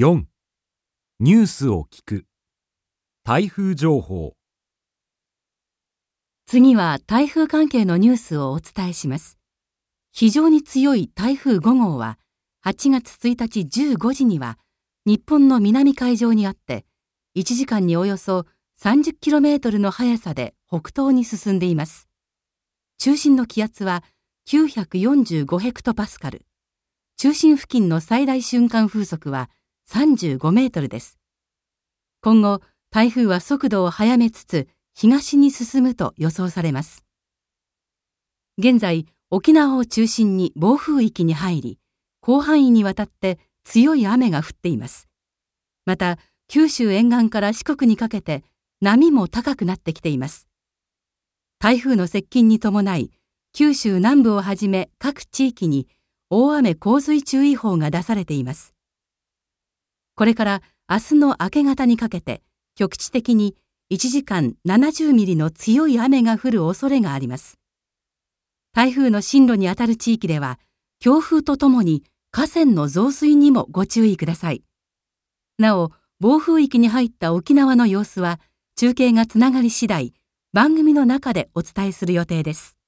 4ニュースを聞く台風情報次は台風関係のニュースをお伝えします。非常に強い台風5号は8月1日15時には日本の南海上にあって1時間におよそ 30km の速さで北東に進んでいます。中心の気圧は945ヘクトパスカル。中心付近の最大瞬間風速は35メートルです。今後、台風は速度を速めつつ東に進むと予想されます。現在、沖縄を中心に暴風域に入り、広範囲にわたって強い雨が降っています。また、九州沿岸から四国にかけて波も高くなってきています。台風の接近に伴い、九州南部をはじめ各地域に大雨洪水注意報が出されています。これから明日の明け方にかけて局地的に1時間70ミリの強い雨が降る恐れがあります。台風の進路にあたる地域では強風とともに河川の増水にもご注意ください。なお、暴風域に入った沖縄の様子は中継がつながり次第番組の中でお伝えする予定です。